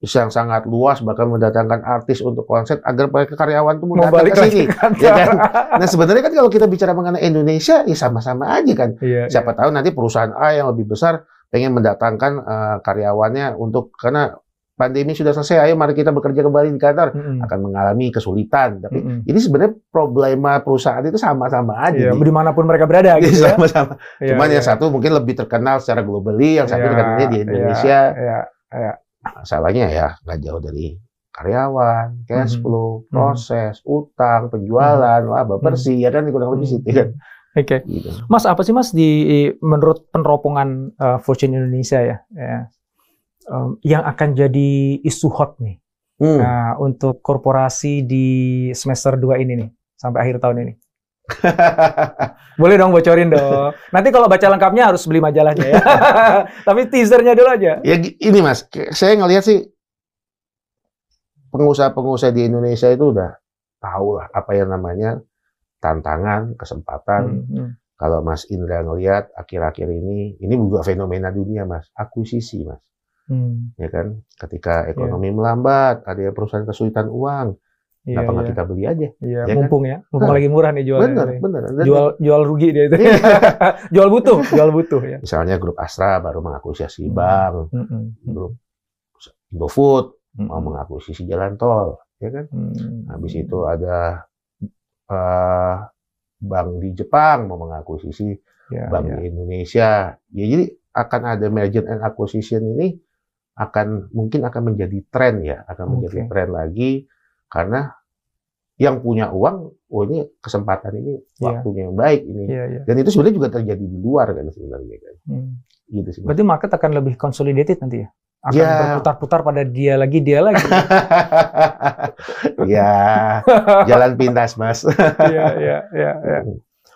yang sangat luas, bahkan mendatangkan artis untuk konser agar mereka karyawan tuh mau datang balik ke sini. ya kan? Nah sebenarnya kan kalau kita bicara mengenai Indonesia, ya sama-sama aja kan. Iya, Siapa tahu nanti perusahaan A yang lebih besar pengen mendatangkan eh, karyawannya untuk karena pandemi sudah selesai, ayo mari kita bekerja kembali di kantor Mm-mm. akan mengalami kesulitan. Tapi Mm-mm. ini sebenarnya problema perusahaan itu sama-sama aja. Iya, di mana pun mereka berada Iya, gitu ya. sama-sama. Iya, Cuman iya. yang satu mungkin lebih terkenal secara globally, yang satu Iya, terkenalnya di iya, Indonesia. Iya, Masalahnya ya nggak jauh dari karyawan, cash Mhm. flow, Mhm. proses, utang, penjualan, laba bersih, ya kan kurang lebih Mhm. situ kan. Oke. Gitu. Mas, apa sih Mas di menurut peneropongan uh, Fortune Indonesia ya, ya, um, yang akan jadi isu hot nih Hmm. nah, untuk korporasi di semester 2 ini nih sampai akhir tahun ini? *laughs* Boleh dong bocorin dong. Nanti kalau baca lengkapnya harus beli majalahnya ya. *laughs* Tapi teasernya dulu aja. Ya ini mas, saya ngelihat sih pengusaha-pengusaha di Indonesia itu udah tahu lah apa yang namanya tantangan, kesempatan. Hmm, hmm. Kalau Mas Indra ngelihat akhir-akhir ini, ini juga fenomena dunia mas, akuisisi mas, Hmm, ya kan? Ketika ekonomi melambat, ada perusahaan kesulitan uang, Iya, kenapa nggak iya, kita beli aja? iya, ya kan? mumpung ya, mumpung Nah, lagi murah nih jualnya. Bener, nih. bener. Dan Jual jual rugi dia itu. Iya. *laughs* jual butuh, jual butuh ya. Misalnya grup Astra baru mengakuisisi Hmm. bank, Hmm, hmm, grup Indofood hmm, mau mengakuisisi jalan tol, ya kan? hmm. Habis itu ada eh, bank di Jepang mau mengakuisisi Ya, bank ya. di Indonesia. Ya, jadi akan ada merger and acquisition ini akan mungkin akan menjadi tren ya, akan menjadi Oke. tren lagi karena yang punya uang, oh ini kesempatan ini Iya. waktunya yang baik ini. Iya, iya. Dan itu sebenarnya juga terjadi di luar kan sebenarnya kan. Hmm. Gitu sih. Berarti market akan lebih consolidated nanti ya? Akan Ya. berputar-putar pada dia lagi, dia lagi. ya, *laughs* jalan pintas, Mas. Iya, iya, iya, iya.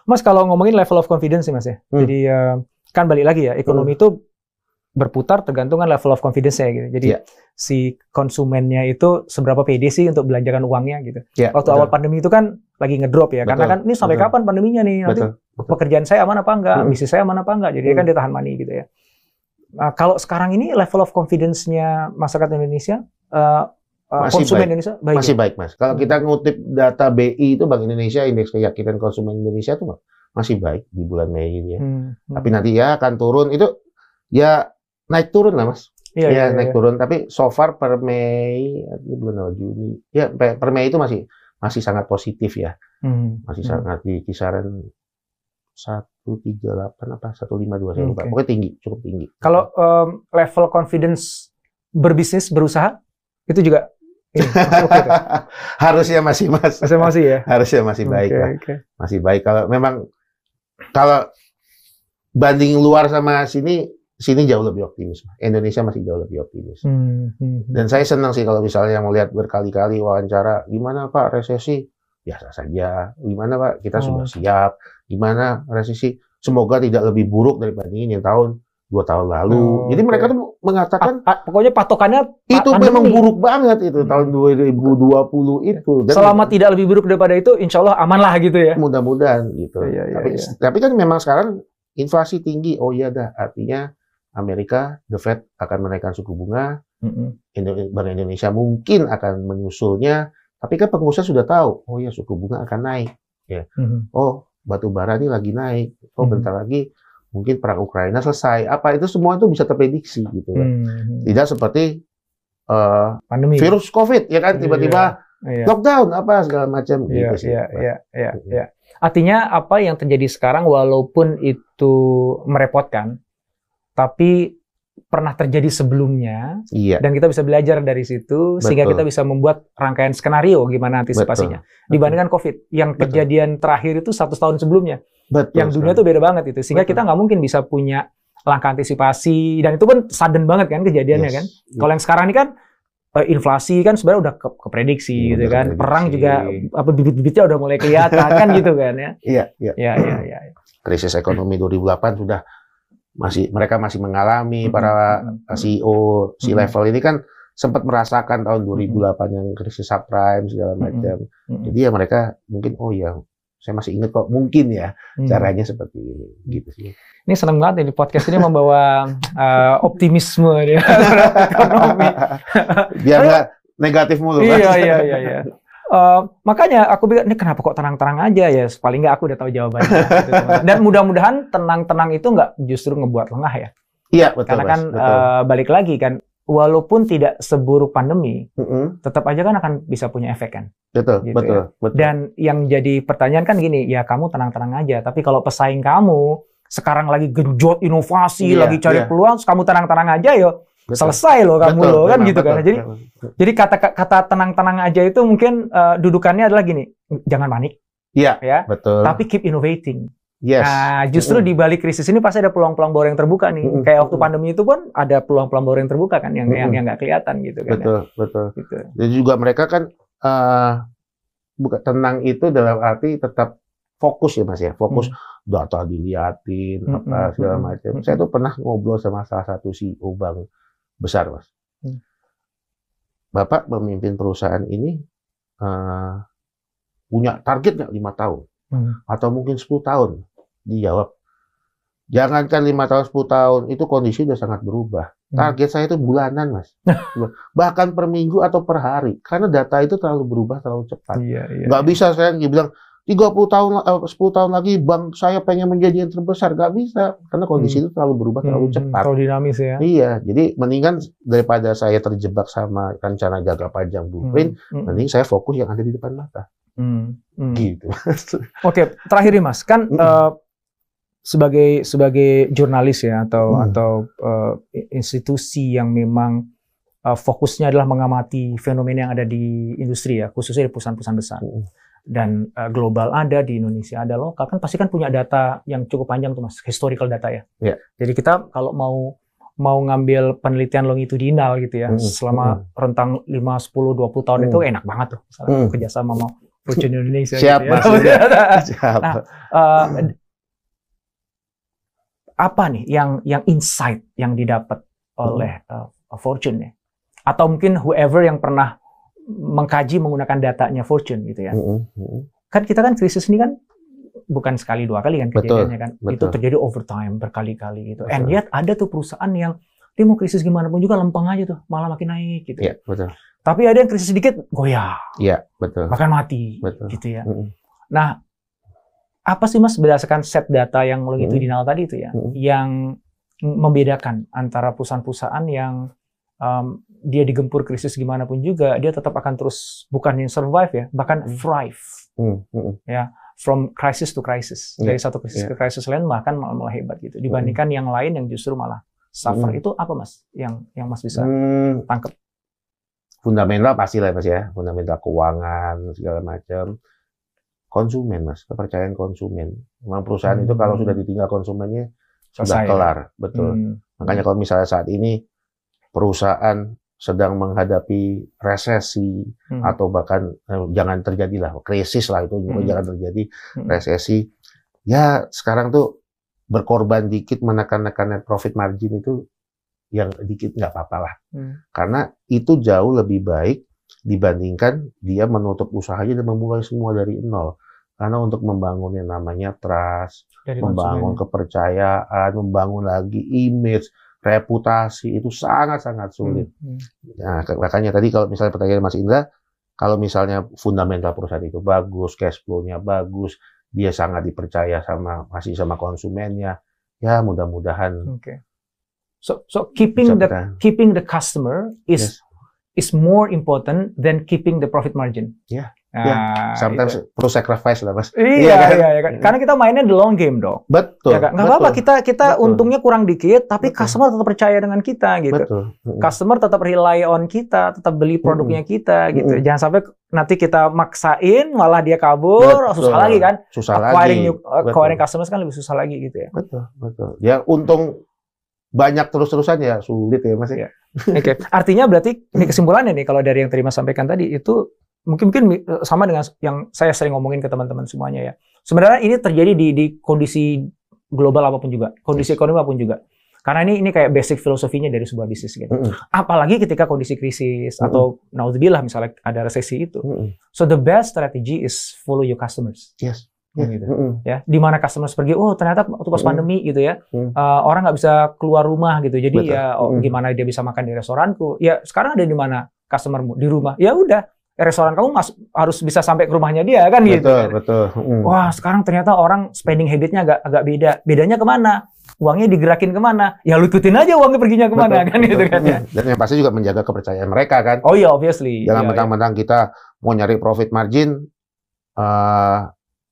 Mas kalau ngomongin level of confidence sih Mas ya. Hmm. Jadi eh, kan balik lagi ya, ekonomi itu berputar tergantung kan level of confidence-nya gitu. Jadi Iya. si konsumennya itu seberapa pede sih untuk belanjakan uangnya gitu. Ya, Waktu betul. awal pandemi itu kan lagi ngedrop ya, karena Betul, kan ini sampai betul. kapan pandeminya nih? Nanti Betul. pekerjaan saya aman apa enggak, Mm-mm. bisnis saya aman apa enggak, jadi kan Mm. dia tahan money gitu ya. Nah, kalau sekarang ini level of confidence-nya masyarakat Indonesia, eh, eh, Masih konsumen baik. Indonesia baik. Masih ya? baik, Mas. Kalau Hmm. kita ngutip data BI itu Bank Indonesia, indeks keyakinan konsumen Indonesia itu masih baik di bulan Mei ini ya. Hmm, hmm. Tapi nanti ya akan turun itu ya naik turun lah, Mas. Iya, ya, iya, naik iya. turun. Tapi so far per Mei, ini bulan Juni, ya pe- per Mei itu masih masih sangat positif ya. Hmm, Masih hmm. sangat di kisaran 138 apa 152 saya lupa. Pokoknya tinggi, cukup tinggi. Kalau em, level confidence berbisnis berusaha itu juga ini, gitu. *laughs* harusnya masih Mas. Masih masih ya. Harusnya masih baik lah. oke. Masih baik kalau memang kalau banding luar sama sini sini jauh lebih optimis. Indonesia masih jauh lebih optimis. Hmm, hmm, hmm. Dan saya senang sih kalau misalnya melihat berkali-kali wawancara, gimana Pak resesi? Biasa saja. Gimana Pak? Kita Oh. sudah siap. Gimana resesi? Semoga tidak lebih buruk daripada ini tahun dua tahun lalu. Oh, Jadi oke. mereka tuh mengatakan A- a- pokoknya patokannya pa- itu pandemi. memang buruk banget itu Hmm. tahun 2020 itu. Dan Selama tidak lebih buruk daripada itu, insya Allah aman lah gitu ya. mudah-mudahan gitu. Iya, iya, tapi iya. tapi kan memang sekarang inflasi tinggi. Oh iya dah, artinya Amerika, the Fed akan menaikkan suku bunga. Indo- Bank Indonesia mungkin akan menyusulnya. Tapi kan pengusaha sudah tahu, oh ya suku bunga akan naik. Mhm. Oh batu bara ini lagi naik. Oh bentar lagi mungkin perang Ukraina selesai. Apa itu semua itu bisa terprediksi gitu kan. Mhm. Tidak seperti eh, Pandemi. virus COVID ya kan tiba-tiba Iya. lockdown apa segala macam Iya, gitu sih. iya, Mas. iya, iya, iya. Artinya apa yang terjadi sekarang walaupun itu merepotkan, tapi pernah terjadi sebelumnya Iya. dan kita bisa belajar dari situ sehingga Betul. kita bisa membuat rangkaian skenario gimana antisipasinya. Dibandingkan COVID yang Betul. kejadian terakhir itu satu tahun sebelumnya, Betul. yang dunia tuh beda banget itu, sehingga Betul. kita nggak mungkin bisa punya langkah antisipasi dan itu pun sudden banget kan kejadiannya Yes. kan. Kalau yang sekarang ini kan eh, inflasi kan sebenarnya udah ke, keprediksi Iya, gitu kan. keprediksi. Perang juga apa bibit-bibitnya udah mulai kelihatan kan *laughs* gitu kan ya. Iya, iya. Ya ya ya. Krisis ekonomi 2008 sudah masih mereka masih mengalami Mm-mm. para. CEO si Mm-mm. level ini kan sempat merasakan tahun 2008 yang krisis subprime segala macam. Mm-mm. Jadi ya mereka mungkin oh ya saya masih ingat kok mungkin ya Hmm. caranya seperti ini gitu sih. Ini senang banget di podcast ini membawa eh, optimisme di *laughs* ekonomi. Biar nggak negatif mulu. Mas. iya iya iya iya. Eh, makanya aku bilang ini kenapa kok tenang-tenang aja ya paling nggak aku udah tahu jawabannya gitu, teman. dan mudah-mudahan tenang-tenang itu nggak justru ngebuat lengah ya Iya betul. karena Mas, kan betul. eh, balik lagi kan walaupun tidak seburuk pandemi Mm-mm. tetap aja kan akan bisa punya efek kan betul gitu betul betul. dan yang jadi pertanyaan kan gini ya kamu tenang-tenang aja tapi kalau pesaing kamu sekarang lagi genjot inovasi Iya, lagi cari iya. peluang kamu tenang-tenang aja yo Betul. selesai loh kamu Betul, loh kan gitu kan betul, jadi memang. Jadi kata kata tenang-tenang aja itu mungkin eh, dudukannya adalah gini, jangan panik Iya, ya, betul. tapi keep innovating. yes. Nah, justru Mm-mm. di balik krisis ini pasti ada peluang-peluang baru yang terbuka nih. Mm-mm. Kayak waktu pandemi itu pun ada peluang-peluang baru yang terbuka kan yang yang Mm-mm. yang nggak kelihatan gitu kan. ya. betul betul. Gitu. Dan juga mereka kan eh bukan tenang itu dalam arti tetap fokus ya mas ya fokus data diliatin apa segala macam. mm-mm. Saya tuh pernah ngobrol sama salah satu CEO bank besar mas. Mm. Bapak memimpin perusahaan ini eh punya target nggak lima tahun Hmm. atau mungkin 10 tahun? Dijawab. Jangankan lima tahun 10 tahun itu kondisi udah sangat berubah. Hmm. Target saya itu bulanan mas. *laughs* Bahkan per minggu atau per hari. Karena data itu terlalu berubah terlalu cepat. Iya, iya. Nggak bisa saya bilang 30 tahun, eh, 10 tahun lagi bank saya pengen menjadi yang terbesar. Nggak bisa. Karena kondisi itu terlalu berubah terlalu Hmm, cepat. Terlalu dinamis ya. Iya, jadi mendingan daripada saya terjebak sama rencana jangka panjang blueprint, Hmm, hmm, mending saya fokus yang ada di depan mata. hmm, hmm. Gitu. *laughs* Oke, terakhir nih Mas, kan Mm-mm. eh, sebagai sebagai jurnalis ya atau Hmm. atau eh, institusi yang memang eh, fokusnya adalah mengamati fenomena yang ada di industri ya, khususnya di perusahaan-perusahaan besar. Mm. Dan eh, global ada di Indonesia ada lokal kan pasti kan punya data yang cukup panjang tuh Mas, historical data ya. Iya. Jadi kita kalau mau mau ngambil penelitian longitudinal gitu ya, selama rentang 5 10 20 tahun Mm. itu enak banget tuh. Misalnya Mm. kerjasama sama Fortune *laughs* Indonesia Siap, gitu ya. Mas. *laughs* Siapa? Nah, Eh, apa nih yang yang insight yang didapat oleh eh, Fortune ya? Atau mungkin whoever yang pernah mengkaji menggunakan datanya Fortune gitu ya. Mm-mm, mm-mm. Kan kita kan krisis ini kan bukan sekali dua kali kan Betul, kejadiannya kan. Itu betul. terjadi overtime berkali-kali gitu. And Betul. yet ada tuh perusahaan yang dia mau krisis gimana pun juga lempeng aja tuh, malah makin naik gitu. Iya, betul. Tapi ada yang krisis sedikit goyah, Iya, betul. bahkan mati Betul. gitu ya. Mm-mm. Nah, apa sih Mas berdasarkan set data yang longitudinal tadi itu ya, Mm. yang membedakan antara perusahaan-perusahaan yang um, dia digempur krisis gimana pun juga, dia tetap akan terus bukan yang survive ya, bahkan Mm. thrive Mm, mm-mm. from crisis to crisis, Iya, dari satu krisis iya. ke krisis lain bahkan malah, malah hebat gitu, dibandingkan yang lain yang justru malah suffer. Mm. Itu apa Mas yang yang Mas bisa Hmm, tangkap? fundamental pasti lah mas ya, fundamental keuangan segala macam. Konsumen mas, kepercayaan konsumen. Memang perusahaan itu kalau Hmm. sudah ditinggal konsumennya sudah Selesai. kelar, betul. Hmm. Makanya kalau misalnya saat ini perusahaan sedang menghadapi resesi Hmm. atau bahkan eh, jangan terjadilah krisis lah itu Hmm. jangan terjadi Hmm. resesi. Ya sekarang tuh berkorban dikit menekan-nekan net profit margin itu yang dikit nggak apa-apa lah. Hmm. Karena itu jauh lebih baik dibandingkan dia menutup usahanya dan memulai semua dari nol. Karena untuk membangun yang namanya trust, Dari membangun konsumen. kepercayaan, membangun lagi image, reputasi itu sangat-sangat sulit. Hmm. Nah, makanya tadi kalau misalnya pertanyaan Mas Indra, kalau misalnya fundamental perusahaan itu bagus, cash flow-nya bagus, dia sangat dipercaya sama masih sama konsumennya, ya mudah-mudahan Oke. So so keeping the keeping the customer is Yes. is more important than keeping the profit margin. Yeah. Nah, Sometimes itu. perlu sacrifice lah, Mas. Iya, Iya iya, kan? iya, kan? Karena kita mainnya the long game dong. Betul. Ya kan? Nggak apa-apa betul, kita kita Betul. untungnya kurang dikit, tapi Betul. customer tetap percaya dengan kita gitu. Betul. Customer tetap rely on kita, tetap beli produknya kita gitu. Mm-mm. Jangan sampai nanti kita maksain malah dia kabur, Betul. susah lagi kan? Susah acquiring lagi. new, Betul. acquiring customers kan lebih susah lagi gitu ya. Betul, betul. Ya untung banyak terus-terusan ya sulit ya, Mas. ya. Iya. Oke, artinya berarti ini kesimpulannya nih kalau dari yang terima sampaikan tadi itu mungkin mungkin eh, sama dengan yang saya sering ngomongin ke teman-teman semuanya ya. Sebenarnya ini terjadi di di kondisi global apa pun juga, kondisi ekonomi apa pun juga. Karena ini ini kayak basic filosofinya dari sebuah bisnis gitu. Apalagi ketika kondisi krisis Mm-mm. atau naudzubillah misalnya ada resesi itu. So the best strategy is follow your customers. Yes. Kan Yes. gitu. Mm-mm. Ya, di mana customers pergi, oh ternyata waktu pas Mm. pandemi gitu ya, Mm. eh, orang nggak bisa keluar rumah gitu. Jadi Betul. ya oh, Mm. gimana dia bisa makan di restoranku? Ya sekarang ada di mana customermu di rumah? Ya udah, restoran kamu mas- harus bisa sampai ke rumahnya dia kan gitu. Betul, kan. betul. Mm. Wah, sekarang ternyata orang spending habitnya agak agak beda. Bedanya ke mana? Uangnya digerakin ke mana? Ya lu ikutin aja uangnya perginya ke mana Betul, kan betul. gitu kan ya. Mm. Dan yang pasti juga menjaga kepercayaan mereka kan. Oh iya, obviously. Jangan Iya, mentang-mentang kita mau nyari profit margin, eh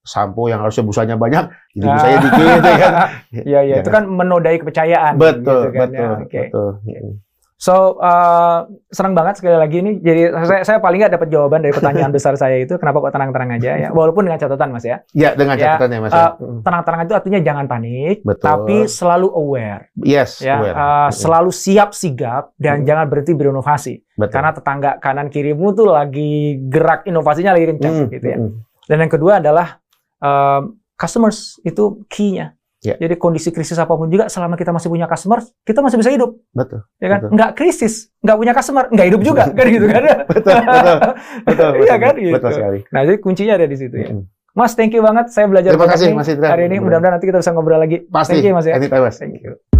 sampo yang harusnya busanya banyak, jadi Ah. busanya dikit ya kan. *laughs* Iya, iya, Ya itu kan menodai kepercayaan. Betul, gitu kan, betul, ya. Oke. betul. Mm. So, uh, senang banget sekali lagi ini. Jadi saya, saya paling nggak dapat jawaban dari pertanyaan *laughs* besar saya itu. Kenapa kok tenang-tenang aja ya? Walaupun dengan catatan, Mas ya. Ya, dengan Ya, catatan ya Mas. uh, ya. Mm. Tenang-tenang itu artinya jangan panik, Betul. tapi selalu aware. Yes, Ya, aware. uh, selalu siap sigap dan Mm. jangan berhenti berinovasi. Betul. Karena tetangga kanan kirimu tuh lagi gerak inovasinya lagi kencang Mm, gitu ya. Dan yang kedua adalah um, customers itu key-nya. Ya. Jadi kondisi krisis apa pun juga selama kita masih punya customer, kita masih bisa hidup, Betul. ya kan? Betul. Nggak krisis, nggak punya customer, nggak hidup juga, kan gitu kan? *laughs* Betul, betul. Betul, *laughs* Iya betul. kan, gitu. Betul sekali. Nah, jadi kuncinya ada di situ ya. Mm. Mas, thank you banget. Saya belajar Terima kasih, Mas Indra. hari ini. Mudah-mudahan nanti kita bisa ngobrol lagi. Pasti. Thank you, Mas ya. Anytime, Mas. Thank you.